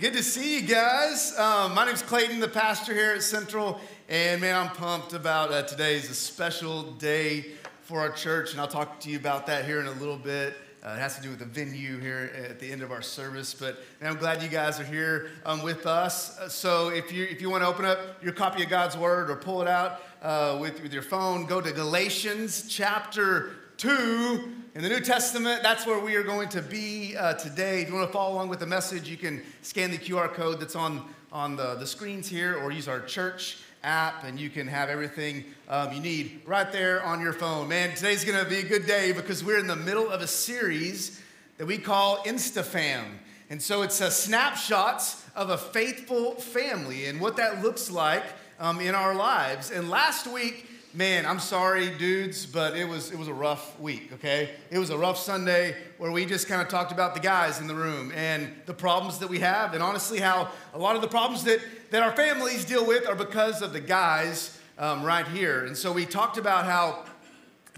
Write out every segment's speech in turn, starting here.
Good to see you guys. Um, my name's Clayton, the pastor here at Central, and man, I'm pumped about uh, today's a special day for our church, and I'll talk to you about that here in a little bit. Uh, it has to do with the venue here at the end of our service, but man, I'm glad you guys are here um, with us. Uh, so if you if you want to open up your copy of God's Word or pull it out uh, with with your phone, go to Galatians chapter two in the New Testament. That's where we are going to be uh, today. If you want to follow along with the message, you can scan the QR code that's on, on the, the screens here or use our church app and you can have everything um, you need right there on your phone. Man, today's going to be a good day because we're in the middle of a series that we call InstaFam. And so it's a snapshots of a faithful family and what that looks like um, in our lives. And last week, man, I'm sorry, dudes, but it was it was a rough week. Okay, it was a rough Sunday where we just kind of talked about the guys in the room and the problems that we have, and honestly, how a lot of the problems that that our families deal with are because of the guys um, right here. And so we talked about how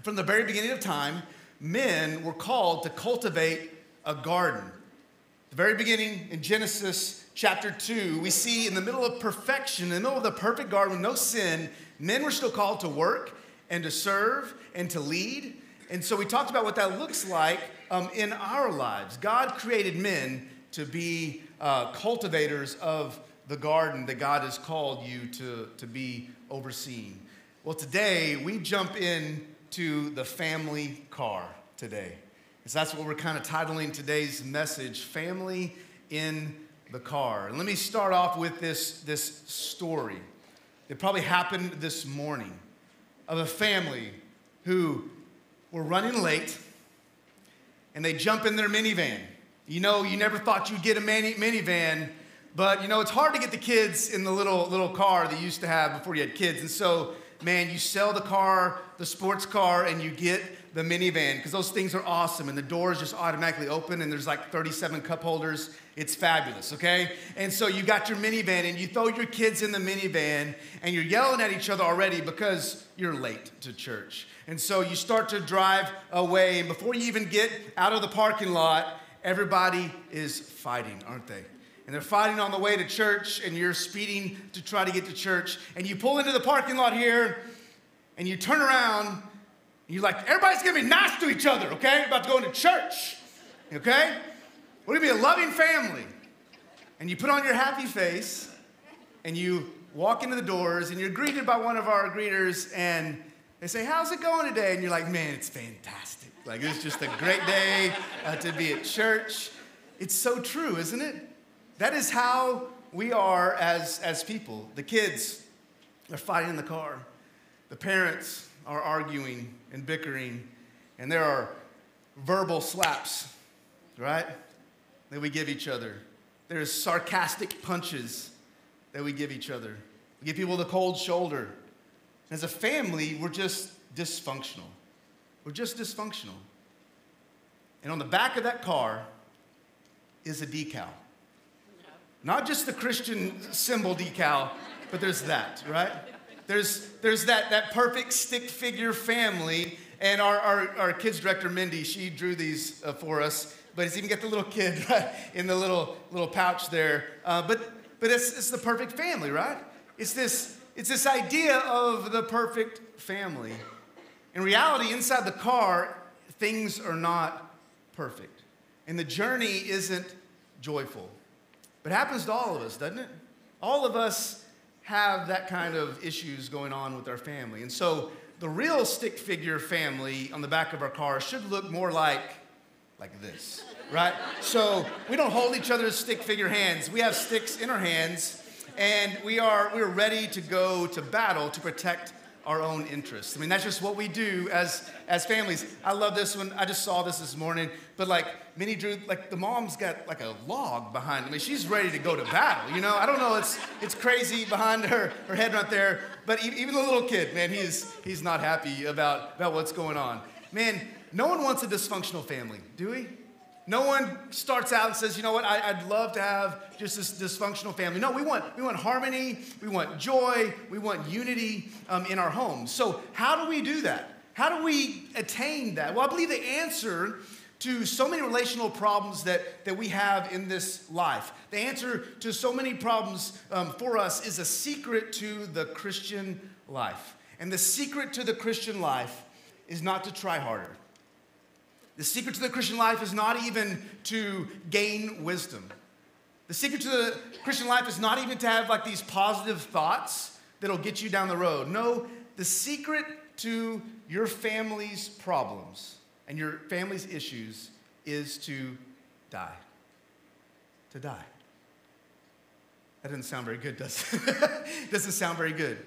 from the very beginning of time, men were called to cultivate a garden. The very beginning in Genesis chapter 2, we see in the middle of perfection, in the middle of the perfect garden with no sin, men were still called to work and to serve and to lead. And so we talked about what that looks like um, in our lives. God created men to be uh, cultivators of the garden that God has called you to, to be overseeing. Well, today we jump in to the family car today. So that's what we're kind of titling today's message Family in the car. And let me start off with this, this story that probably happened this morning of a family who were running late and they jump in their minivan. You know, you never thought you'd get a mini- minivan, but you know, it's hard to get the kids in the little, little car that you used to have before you had kids. And so, man, you sell the car, the sports car, and you get the minivan because those things are awesome and the doors just automatically open and there's like 37 cup holders. It's fabulous, okay? And so you got your minivan and you throw your kids in the minivan and you're yelling at each other already because you're late to church. And so you start to drive away and before you even get out of the parking lot, everybody is fighting, aren't they? and they're fighting on the way to church, and you're speeding to try to get to church, and you pull into the parking lot here, and you turn around, you're like, everybody's gonna be nice to each other, okay? You're about to go into church, okay? We're gonna be a loving family. And you put on your happy face and you walk into the doors and you're greeted by one of our greeters and they say, How's it going today? And you're like, Man, it's fantastic. Like, it's just a great day uh, to be at church. It's so true, isn't it? That is how we are as, as people. The kids are fighting in the car, the parents are arguing and bickering, and there are verbal slaps, right? That we give each other. There's sarcastic punches that we give each other. We give people the cold shoulder. As a family, we're just dysfunctional. We're just dysfunctional. And on the back of that car is a decal. Not just the Christian symbol decal, but there's that, right? There's, there's that, that perfect stick figure family. And our, our, our kids director, Mindy, she drew these uh, for us. But it's even got the little kid right, in the little, little pouch there. Uh, but but it's, it's the perfect family, right? It's this, it's this idea of the perfect family. In reality, inside the car, things are not perfect. And the journey isn't joyful. But it happens to all of us, doesn't it? All of us have that kind of issues going on with our family. And so the real stick figure family on the back of our car should look more like like this, right? So we don't hold each other's stick figure hands. We have sticks in our hands and we are we're ready to go to battle to protect our own interests. I mean, that's just what we do as, as families. I love this one. I just saw this this morning. But like Mindy drew, like the mom's got like a log behind. I mean, she's ready to go to battle. You know, I don't know. It's it's crazy behind her her head right there. But even the little kid, man, he's he's not happy about about what's going on. Man, no one wants a dysfunctional family, do we? No one starts out and says, you know what, I, would love to have just this dysfunctional family. No, we want, we want harmony, we want joy, we want unity um, in our homes. So, how do we do that? How do we attain that? Well, I believe the answer to so many relational problems that, that we have in this life. The answer to so many problems um, for us is a secret to the Christian life. And the secret to the Christian life is not to try harder. The secret to the Christian life is not even to gain wisdom. The secret to the Christian life is not even to have like these positive thoughts that'll get you down the road. No, the secret to your family's problems and your family's issues is to die. To die. That doesn't sound very good, does it? doesn't sound very good.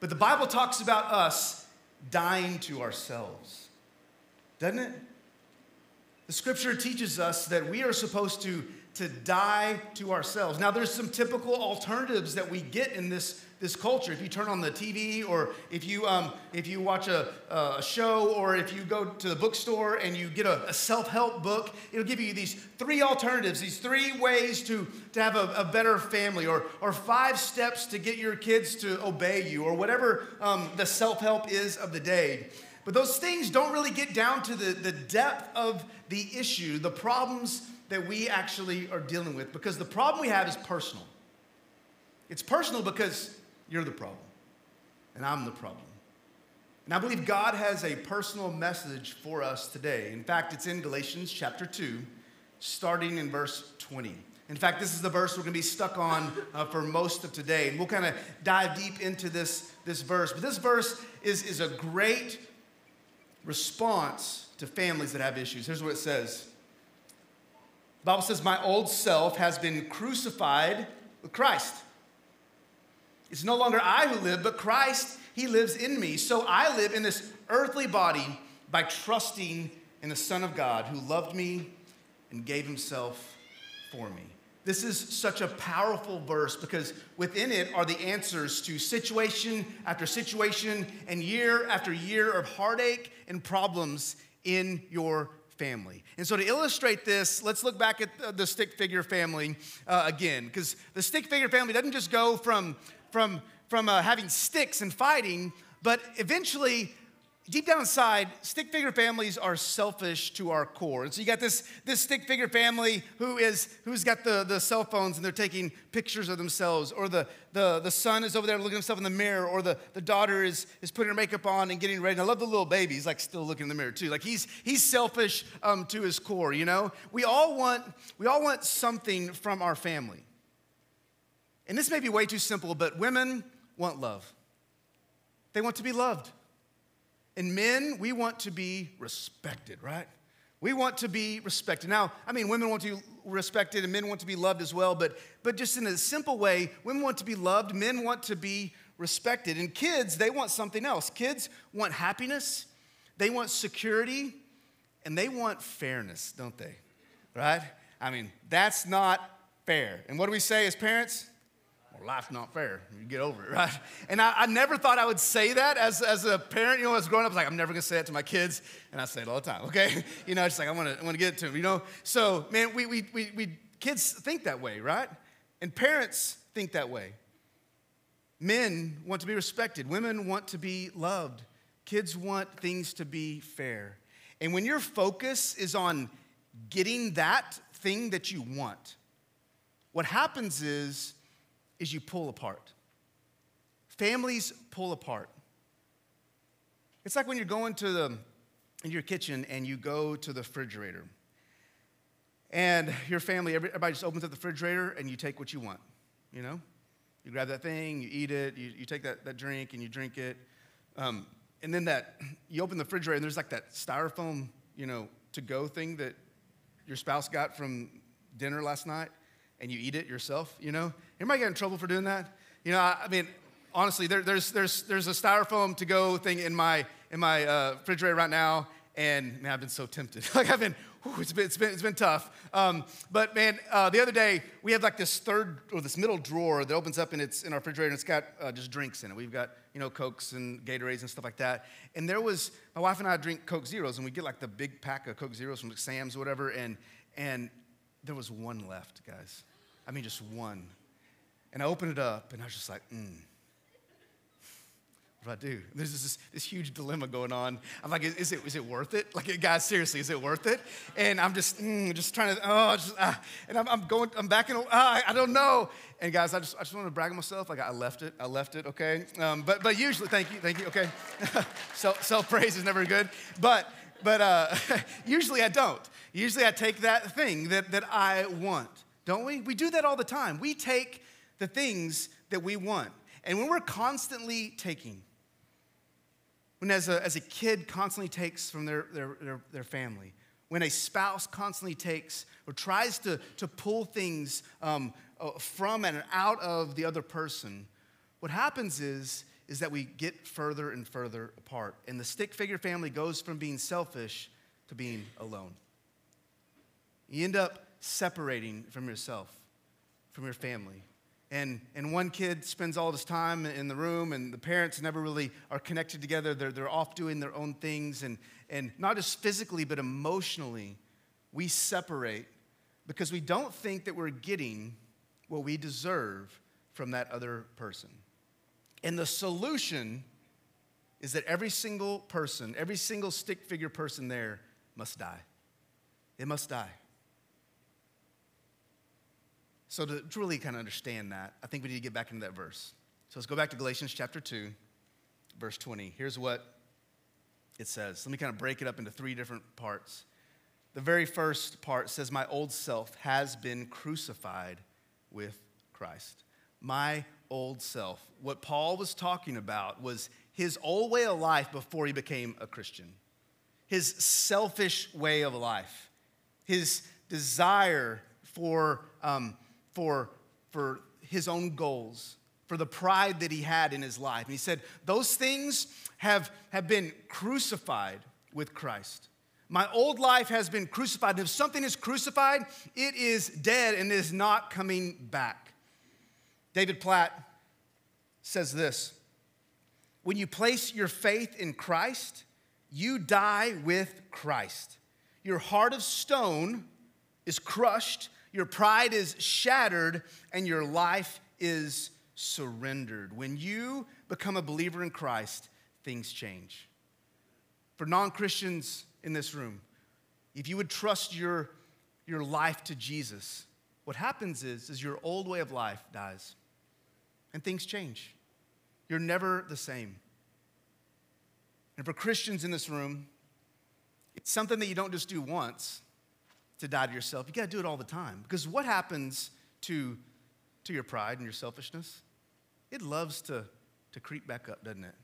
But the Bible talks about us dying to ourselves, doesn't it? The scripture teaches us that we are supposed to, to die to ourselves. Now, there's some typical alternatives that we get in this this culture. If you turn on the TV or if you, um, if you watch a, a, show or if you go to the bookstore and you get a, a self help book, it'll give you these three alternatives, these three ways to, to have a, a, better family or, or five steps to get your kids to obey you or whatever um, the self help is of the day. But those things don't really get down to the, the depth of the issue, the problems that we actually are dealing with, because the problem we have is personal. It's personal because you're the problem, and I'm the problem. And I believe God has a personal message for us today. In fact, it's in Galatians chapter 2, starting in verse 20. In fact, this is the verse we're going to be stuck on uh, for most of today. And we'll kind of dive deep into this, this verse. But this verse is, is a great response to families that have issues. Here's what it says The Bible says, My old self has been crucified with Christ. It's no longer I who live, but Christ, He lives in me. So I live in this earthly body by trusting in the Son of God who loved me and gave Himself for me. This is such a powerful verse because within it are the answers to situation after situation and year after year of heartache and problems in your family. And so, to illustrate this, let's look back at the stick figure family uh, again, because the stick figure family doesn't just go from from, from uh, having sticks and fighting, but eventually, deep down inside, stick figure families are selfish to our core. And so you got this, this stick figure family who is, who's got the, the cell phones and they're taking pictures of themselves, or the, the, the son is over there looking at himself in the mirror, or the, the daughter is, is putting her makeup on and getting ready. And I love the little baby. He's like still looking in the mirror too. Like he's, he's selfish um, to his core, you know? We all, want, we all want something from our family. And this may be way too simple, but women want love. They want to be loved. And men, we want to be respected, right? We want to be respected. Now, I mean, women want to be respected and men want to be loved as well, but, but just in a simple way, women want to be loved, men want to be respected. And kids, they want something else. Kids want happiness, they want security, and they want fairness, don't they? Right? I mean, that's not fair. And what do we say as parents? Life's not fair. You get over it, right? And I, I, never thought I would say that as, as a parent. You know, as growing up, I was like, I'm never gonna say that to my kids. And I say it all the time, okay? You know, it's like, I wanna, I wanna get it to them, you know? So, man, we, we, we, we, kids think that way, right? And parents think that way. Men want to be respected, women want to be loved, kids want things to be fair. And when your focus is on getting that thing that you want, what happens is is you pull apart. Families pull apart. It's like when you're going to the in your kitchen and you go to the refrigerator. And your family, everybody just opens up the refrigerator and you take what you want. You know? You grab that thing, you eat it, you, you take that, that drink and you drink it. Um, and then that, you open the refrigerator and there's like that styrofoam, you know, to go thing that your spouse got from dinner last night and you eat it yourself, you know? Anybody get in trouble for doing that? You know, I, I mean, honestly, there, there's, there's, there's a styrofoam to go thing in my, in my uh, refrigerator right now, and man, I've been so tempted. like, I've been, whew, it's been, it's been, it's been tough. Um, but man, uh, the other day, we have like this third, or this middle drawer that opens up and it's in our refrigerator, and it's got uh, just drinks in it. We've got, you know, Cokes and Gatorades and stuff like that. And there was, my wife and I drink Coke Zeros, and we get like the big pack of Coke Zeros from Sam's or whatever, and, and there was one left, guys. I mean, just one. And I opened it up, and I was just like, mm. What do I do? There's this, this huge dilemma going on. I'm like, is, it, is it worth it? Like, guys, seriously, is it worth it? And I'm just, mm, just trying to, oh, just, uh, and I'm, I'm, going, I'm backing, uh, I don't know. And guys, I just, I just want to brag on myself. Like, I left it, I left it, okay? Um, but, but usually, thank you, thank you, okay? Self praise is never good. But, but uh, usually I don't. Usually I take that thing that, that I want, don't we? We do that all the time. We take the things that we want. And when we're constantly taking, when as a, as a kid constantly takes from their, their, their, their family, when a spouse constantly takes or tries to, to pull things um, uh, from and out of the other person, what happens is, is that we get further and further apart. And the stick figure family goes from being selfish to being alone. You end up separating from yourself, from your family. And, and one kid spends all his time in the room, and the parents never really are connected together. They're, they're off doing their own things. And, and not just physically, but emotionally, we separate because we don't think that we're getting what we deserve from that other person. And the solution is that every single person, every single stick figure person there must die. It must die. So, to truly kind of understand that, I think we need to get back into that verse. So, let's go back to Galatians chapter 2, verse 20. Here's what it says. Let me kind of break it up into three different parts. The very first part says, My old self has been crucified with Christ. My old self. What Paul was talking about was his old way of life before he became a Christian, his selfish way of life, his desire for um, for, for his own goals, for the pride that he had in his life. And he said, Those things have, have been crucified with Christ. My old life has been crucified. And if something is crucified, it is dead and is not coming back. David Platt says this When you place your faith in Christ, you die with Christ. Your heart of stone is crushed your pride is shattered and your life is surrendered. When you become a believer in Christ, things change. For non Christians in this room, if you would trust your, your life to Jesus, what happens is, is your old way of life dies and things change. You're never the same. And for Christians in this room, it's something that you don't just do once, to die to yourself. You got to do it all the time. Because what happens to, to your pride and your selfishness? It loves to, to creep back up, doesn't it?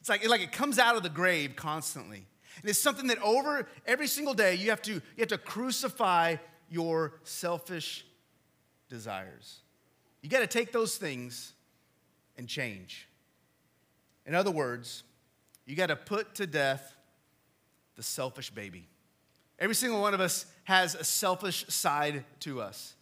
It's like, like it comes out of the grave constantly. And it's something that over every single day you have to, you have to crucify your selfish desires. You got to take those things and change. In other words, you got to put to death the selfish baby. Every single one of us has a selfish side to us.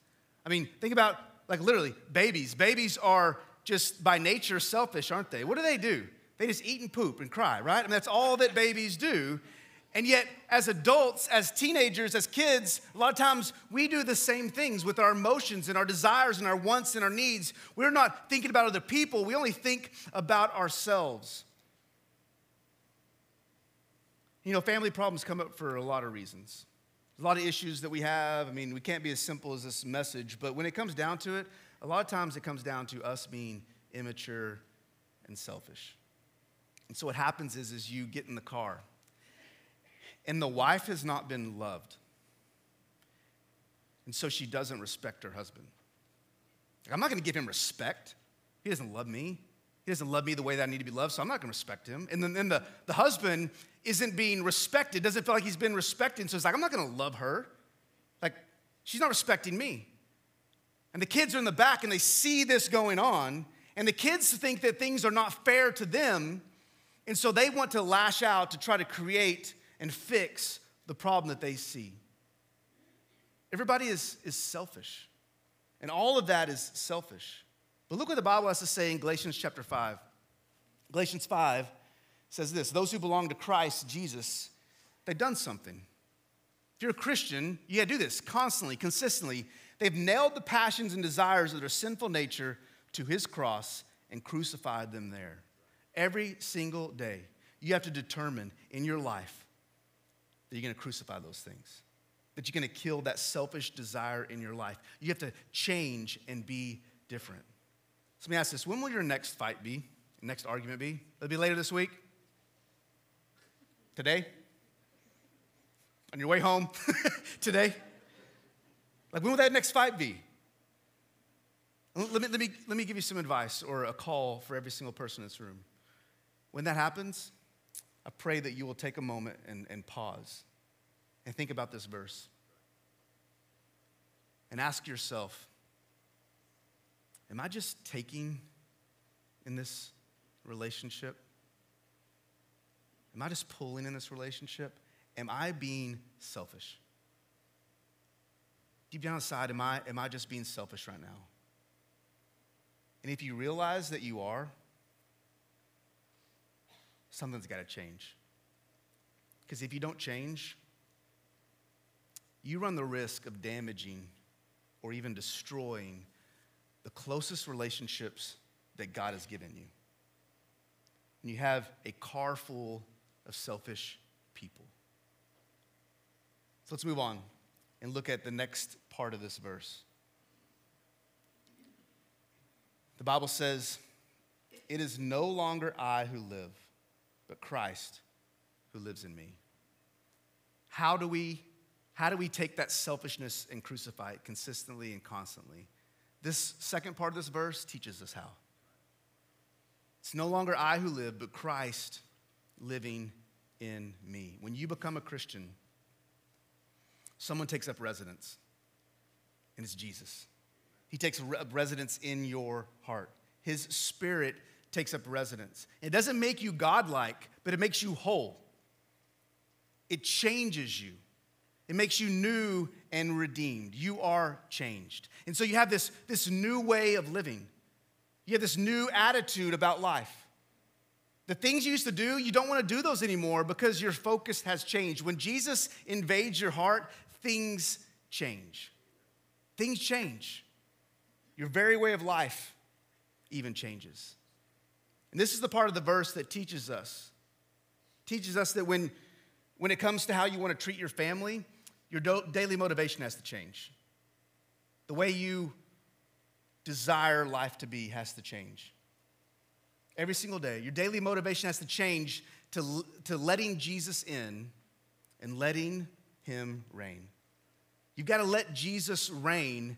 I mean, think about like literally babies. Babies are just by nature selfish, aren't they? What do they do? They just eat and poop and cry, right? I mean, that's all that babies do. And yet, as adults, as teenagers, as kids, a lot of times we do the same things with our emotions and our desires and our wants and our needs. We're not thinking about other people, we only think about ourselves. You know, family problems come up for a lot of reasons. A lot of issues that we have. I mean, we can't be as simple as this message, but when it comes down to it, a lot of times it comes down to us being immature and selfish. And so what happens is, is you get in the car, and the wife has not been loved. And so she doesn't respect her husband. I'm not going to give him respect. He doesn't love me. He doesn't love me the way that I need to be loved, so I'm not to respect him. And then, then the, the husband isn't being respected, doesn't feel like he's been respected. So it's like, I'm not to love her. Like, she's not respecting me. And the kids are in the back and they see this going on. And the kids think that things are not fair to them. And so they want to lash out to try to create and fix the problem that they see. Everybody is, is selfish. And all of that is selfish. But look what the Bible has to say in Galatians chapter 5. Galatians 5 says this Those who belong to Christ Jesus, they've done something. If you're a Christian, you gotta do this constantly, consistently. They've nailed the passions and desires of their sinful nature to his cross and crucified them there. Every single day, you have to determine in your life that you're to crucify those things, that you're to kill that selfish desire in your life. You have to change and be different. Let me ask this when will your next fight be? Next argument be? It'll be later this week? Today? On your way home? Today? Like, when will that next fight be? Let me, let, me, let me give you some advice or a call for every single person in this room. When that happens, I pray that you will take a moment and, and pause and think about this verse and ask yourself Am I just taking in this relationship? Am I just pulling in this relationship? Am I being selfish? Deep down inside, am I, am I just being selfish right now? And if you realize that you are, something's got to change. Because if you don't change, you run the risk of damaging or even destroying the closest relationships that God has given you. And you have a car full of selfish people. So let's move on and look at the next part of this verse. The Bible says, It is no longer I who live, but Christ who lives in me. How do we, how do we take that selfishness and crucify it consistently and constantly? This second part of this verse teaches us how. It's no longer I who live, but Christ living in me. When you become a Christian, someone takes up residence, and it's Jesus. He takes residence in your heart. His spirit takes up residence. It doesn't make you godlike, but it makes you whole. It changes you. It makes you new and redeemed. You are changed. And so you have this, this new way of living. You have this new attitude about life. The things you used to do, you don't want to do those anymore because your focus has changed. When Jesus invades your heart, things change. Things change. Your very way of life even changes. And this is the part of the verse that teaches us. Teaches us that when, when it comes to how you want to treat your family, your daily motivation has to change. The way you desire life to be has to change. Every single day, your daily motivation has to change to, to letting Jesus in and letting him reign. You've got to let Jesus reign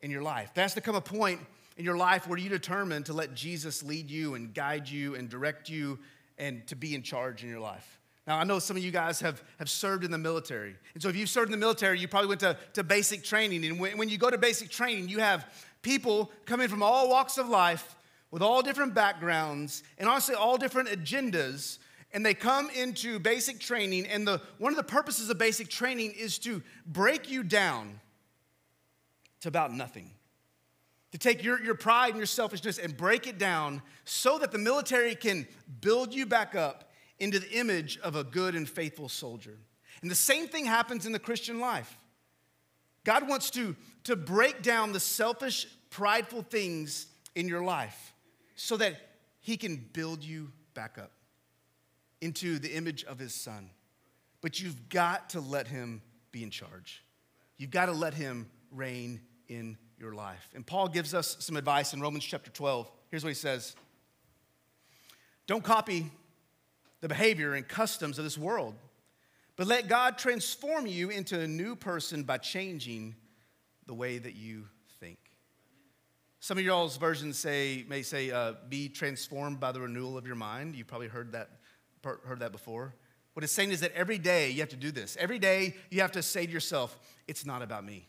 in your life. There has to come a point in your life where you determine to let Jesus lead you and guide you and direct you and to be in charge in your life. Now, I know some of you guys have, have served in the military. And so, if you've served in the military, you probably went to, to basic training. And when, when you go to basic training, you have people coming from all walks of life with all different backgrounds and honestly all different agendas and they come into basic training and the one of the purposes of basic training is to break you down to about nothing to take your, your pride and your selfishness and break it down so that the military can build you back up into the image of a good and faithful soldier and the same thing happens in the christian life god wants to to break down the selfish prideful things in your life so that he can build you back up into the image of his son. But you've got to let him be in charge. You've got to let him reign in your life. And Paul gives us some advice in Romans chapter 12. Here's what he says Don't copy the behavior and customs of this world, but let God transform you into a new person by changing the way that you think. some of y'all's versions say, may say, uh, be transformed by the renewal of your mind. You've probably heard that, heard that before. What it's saying is that every day you have to do this. Every day you have to say to yourself, it's not about me,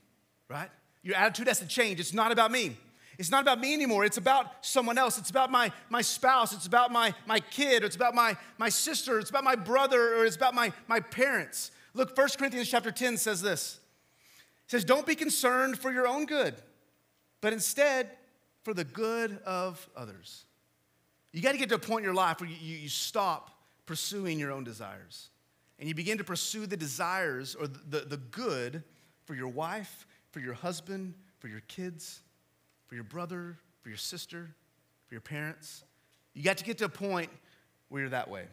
right? Your attitude has to change. It's not about me. It's not about me anymore. It's about someone else. It's about my, my spouse. It's about my, my kid. It's about my, my sister. It's about my brother, or it's about my, my parents. Look, 1 Corinthians chapter 10 says this. It says, Don't be concerned for your own good, but instead for the good of others. You got to get to a point in your life where you, you, stop pursuing your own desires and you begin to pursue the desires or the, the, the good for your wife, for your husband, for your kids, for your brother, for your sister, for your parents. You got to get to a point where you're that way.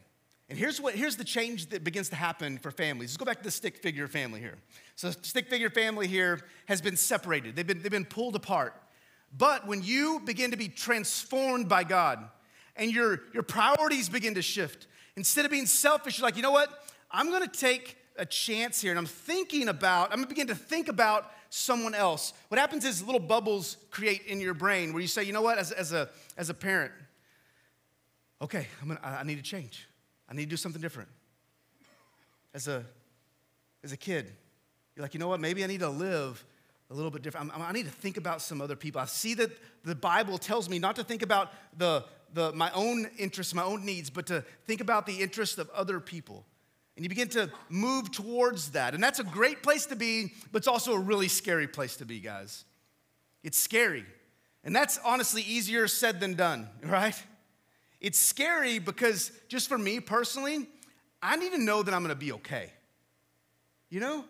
And here's what here's the change that begins to happen for families. Let's go back to the stick figure family here. So stick figure family here has been separated. They've been, they've been pulled apart. But when you begin to be transformed by God and your, your priorities begin to shift, instead of being selfish, you're like, you know what? I'm gonna take a chance here and I'm thinking about, I'm gonna begin to think about someone else. What happens is little bubbles create in your brain where you say, you know what, as, as, a, as a parent, okay, I'm gonna, I need to change. I need to do something different. As a, as a kid, you're like, you know what, maybe I need to live a little bit different. i need to think about some other people. I see that the Bible tells me not to think about the, the, my own interests, my own needs, but to think about the interests of other people. And you begin to move towards that. And that's a great place to be, but it's also a really scary place to be, guys. It's scary. And that's honestly easier said than done, right? It's scary because just for me personally, I need to know that I'm gonna be okay. You know?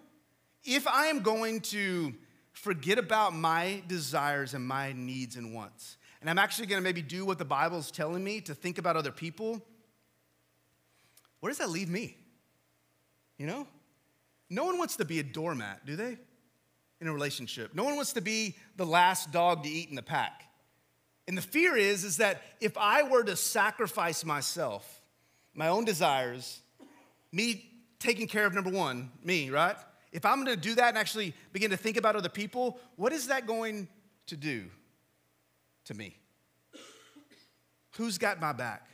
If I am going to forget about my desires and my needs and wants, and I'm actually gonna maybe do what the Bible is telling me to think about other people, where does that leave me? You know? No one wants to be a doormat, do they? In a relationship. No one wants to be the last dog to eat in the pack. And the fear is, is that if I were to sacrifice myself, my own desires, me taking care of number one, me, right? If I'm gonna do that and actually begin to think about other people, what is that going to do to me? Who's got my back?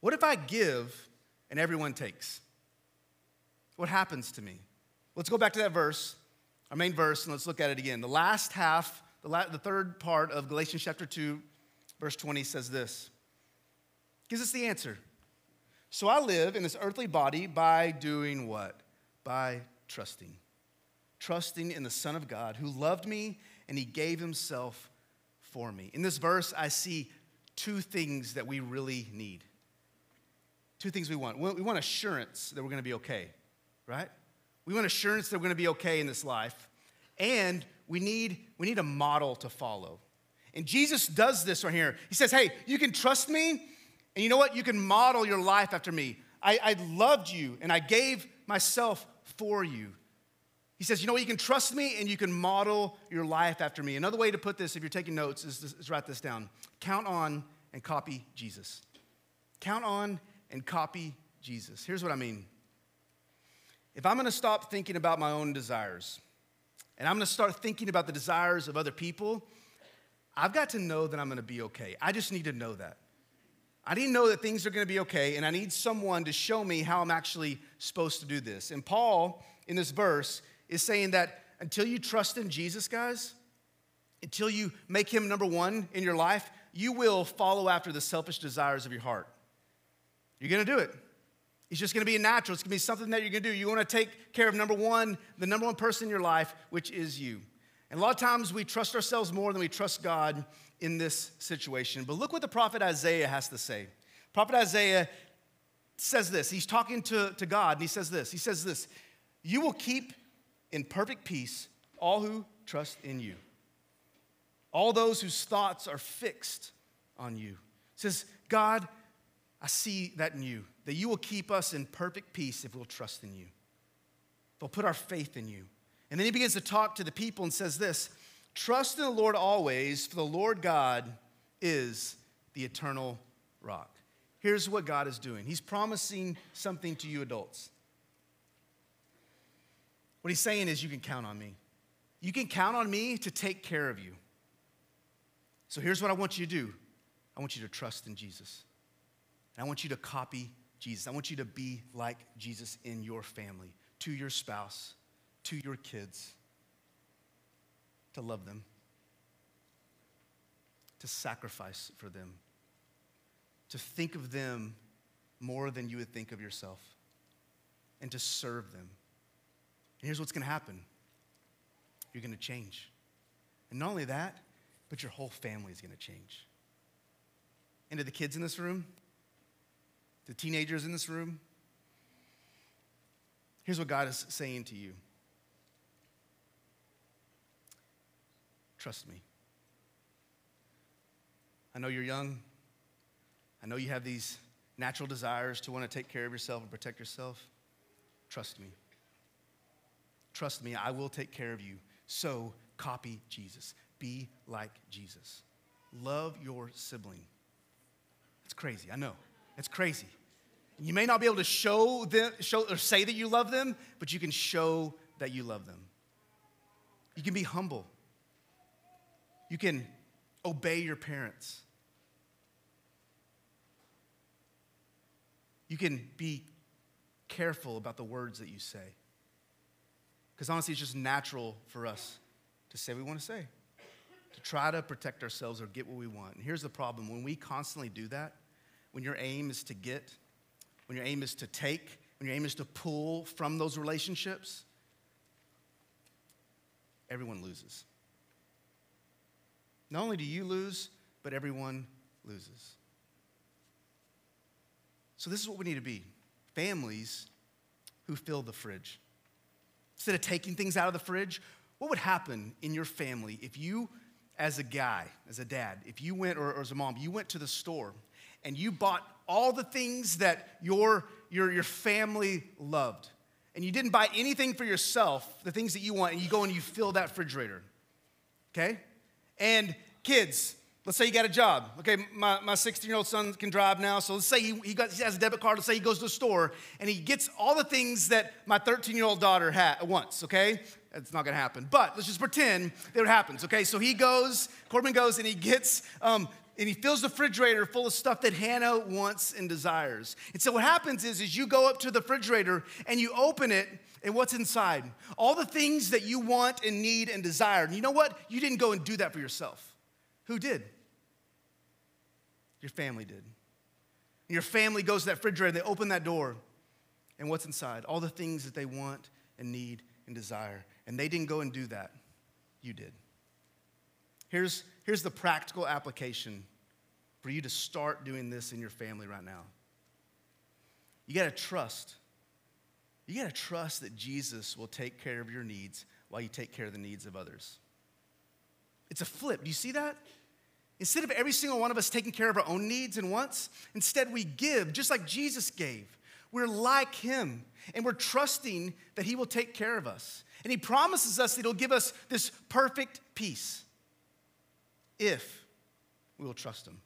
What if I give and everyone takes? What happens to me? Let's go back to that verse, our main verse, and let's look at it again. The last half the, la- the third part of Galatians chapter 2, verse 20 says this gives us the answer. So I live in this earthly body by doing what? By trusting. Trusting in the Son of God who loved me and he gave himself for me. In this verse, I see two things that we really need. Two things we want. We want assurance that we're going to be okay, right? We want assurance that we're going to be okay in this life. And we need, we need a model to follow. And Jesus does this right here. He says, Hey, you can trust me, and you know what? You can model your life after me. I, I loved you, and I gave myself for you. He says, You know what? You can trust me, and you can model your life after me. Another way to put this, if you're taking notes, is, is write this down count on and copy Jesus. Count on and copy Jesus. Here's what I mean. If I'm gonna stop thinking about my own desires, and I'm gonna start thinking about the desires of other people, I've got to know that I'm gonna be okay. I just need to know that. I need to know that things are gonna be okay, and I need someone to show me how I'm actually supposed to do this. And Paul, in this verse, is saying that until you trust in Jesus, guys, until you make him number one in your life, you will follow after the selfish desires of your heart. You're gonna do it. It's just gonna be a natural. It's gonna be something that you're gonna do. You wanna take care of number one, the number one person in your life, which is you. And a lot of times we trust ourselves more than we trust God in this situation. But look what the prophet Isaiah has to say. Prophet Isaiah says this. He's talking to, to God, and he says this. He says this You will keep in perfect peace all who trust in you, all those whose thoughts are fixed on you. Says, God, I see that in you that you will keep us in perfect peace if we'll trust in you. If we'll put our faith in you. And then he begins to talk to the people and says this Trust in the Lord always, for the Lord God is the eternal rock. Here's what God is doing He's promising something to you adults. What he's saying is, You can count on me. You can count on me to take care of you. So here's what I want you to do I want you to trust in Jesus. And I want you to copy Jesus. I want you to be like Jesus in your family, to your spouse, to your kids, to love them, to sacrifice for them, to think of them more than you would think of yourself, and to serve them. And here's what's going to happen you're going to change. And not only that, but your whole family is going to change. And to the kids in this room, the teenagers in this room, here's what God is saying to you Trust me. I know you're young. I know you have these natural desires to want to take care of yourself and protect yourself. Trust me. Trust me, I will take care of you. So copy Jesus. Be like Jesus. Love your sibling. It's crazy, I know. It's crazy. You may not be able to show them, show or say that you love them, but you can show that you love them. You can be humble. You can obey your parents. You can be careful about the words that you say. Because honestly, it's just natural for us to say what we want to say, to try to protect ourselves or get what we want. And here's the problem when we constantly do that, when your aim is to get, when your aim is to take, when your aim is to pull from those relationships, everyone loses. Not only do you lose, but everyone loses. So, this is what we need to be families who fill the fridge. Instead of taking things out of the fridge, what would happen in your family if you, as a guy, as a dad, if you went, or, or as a mom, you went to the store and you bought all the things that your, your, your family loved, and you didn't buy anything for yourself, the things that you want, and you go and you fill that refrigerator, okay? And kids, Let's say you got a job. Okay, my 16 year old son can drive now. So let's say he, he, got, he, has a debit card. Let's say he goes to the store and he gets all the things that my 13 year old daughter ha- once, okay? It's not gonna happen. But let's just pretend that it happens, okay? So he goes, Corbin goes and he gets, um, and he fills the refrigerator full of stuff that Hannah wants and desires. And so what happens is, is you go up to the refrigerator and you open it and what's inside? All the things that you want and need and desire. And you know what? You didn't go and do that for yourself. Who did? Your family did. Your family goes to that refrigerator, they open that door, and what's inside? All the things that they want and need and desire. And they didn't go and do that. You did. Here's, here's the practical application for you to start doing this in your family right now. You got to trust. You got to trust that Jesus will take care of your needs while you take care of the needs of others. It's a flip. Do you see that? Instead of every single one of us taking care of our own needs and wants, instead we give, just like Jesus gave. We're like him, and we're trusting that he will take care of us. And he promises us that he'll give us this perfect peace if we will trust him.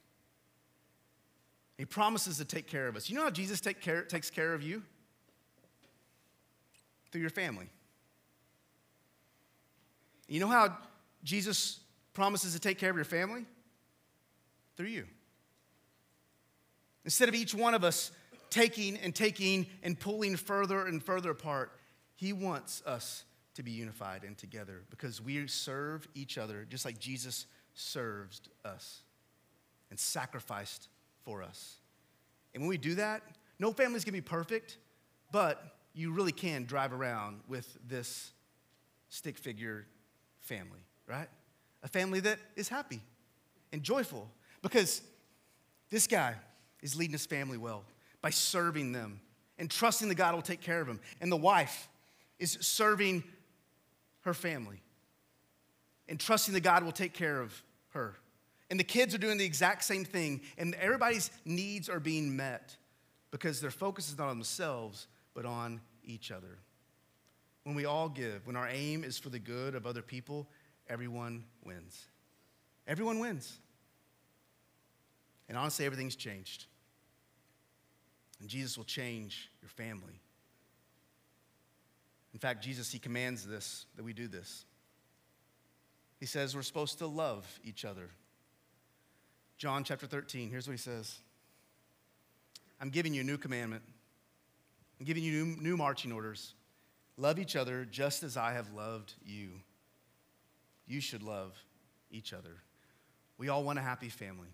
He promises to take care of us. You know how Jesus take care, takes care of you? Through your family. You know how Jesus promises to take care of your family? through you. Instead of each one of us taking and taking and pulling further and further apart, He wants us to be unified and together because we serve each other just like Jesus served us and sacrificed for us. And when we do that, no family's gonna be perfect, but you really can drive around with this stick figure family, right? A family that is happy and joyful because this guy is leading his family well by serving them and trusting that God will take care of him. And the wife is serving her family and trusting that God will take care of her. And the kids are doing the exact same thing, and everybody's needs are being met because their focus is not on themselves, but on each other. When we all give, when our aim is for the good of other people, everyone wins. Everyone wins. And honestly, everything's changed. And Jesus will change your family. In fact, Jesus, he commands this, that we do this. He says we're supposed to love each other. John chapter 13, here's what he says I'm giving you a new commandment. I'm giving you new, new marching orders. Love each other just as I have loved you. You should love each other. We all want a happy family.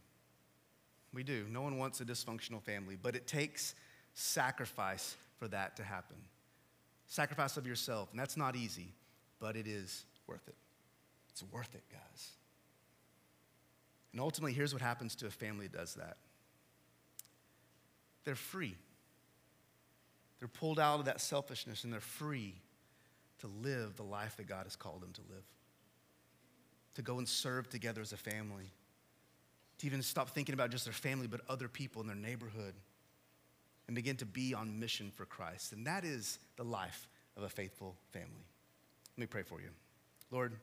We do. No one wants a dysfunctional family, but it takes sacrifice for that to happen. Sacrifice of yourself, and that's not easy, but it is worth it. It's worth it, guys. And ultimately, here's what happens to a family that does that they're free. They're pulled out of that selfishness and they're free to live the life that God has called them to live, to go and serve together as a family to even stop thinking about just their family, but other people in their neighborhood and begin to be on mission for Christ. And that is the life of a faithful family. Let me pray for you. Lord,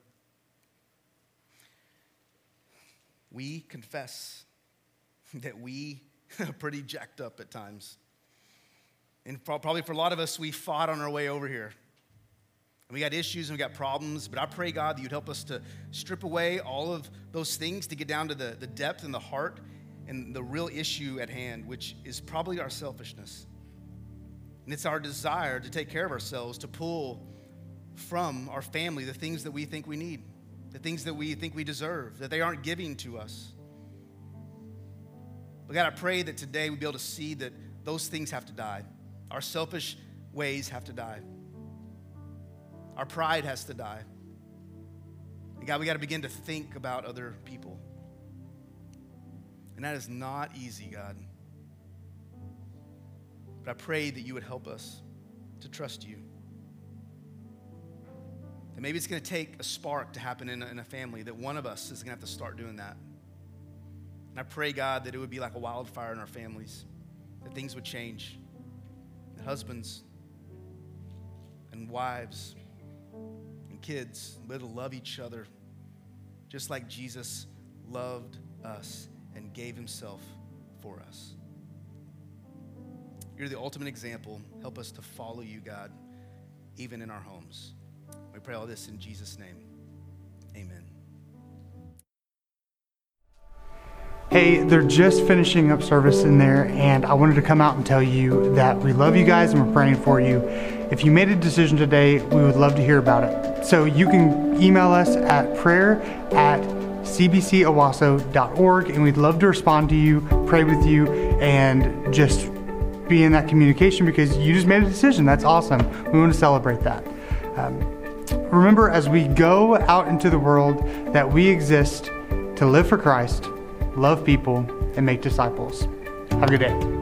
we confess that we are pretty jacked up at times. And probably for a lot of us, we fought on our way over here. And we got issues and we got problems, but I pray, God, that you'd help us to strip away all of those things to get down to the, the depth and the heart and the real issue at hand, which is probably our selfishness. And it's our desire to take care of ourselves, to pull from our family the things that we think we need, the things that we think we deserve, that they aren't giving to us. But God, I pray that today we'll be able to see that those things have to die. Our selfish ways have to die. Our pride has to die. And God, we got to begin to think about other people. And that is not easy, God. But I pray that you would help us to trust you. And maybe it's going to take a spark to happen in a, in a family, that one of us is going to have to start doing that. And I pray, God, that it would be like a wildfire in our families, that things would change, that husbands and wives and kids would love each other just like Jesus loved us and gave himself for us. You're the ultimate example. Help us to follow you, God, even in our homes. We pray all this in Jesus' name. Amen. Hey, they're just finishing up service in there, and I wanted to come out and tell you that we love you guys and we're praying for you. If you made a decision today, we would love to hear about it. So you can email us at prayer at cbcowasso.org, and we'd love to respond to you, pray with you, and just be in that communication because you just made a decision. That's awesome. We want to celebrate that. Um, remember, as we go out into the world, that we exist to live for Christ, love people, and make disciples. Have a good day.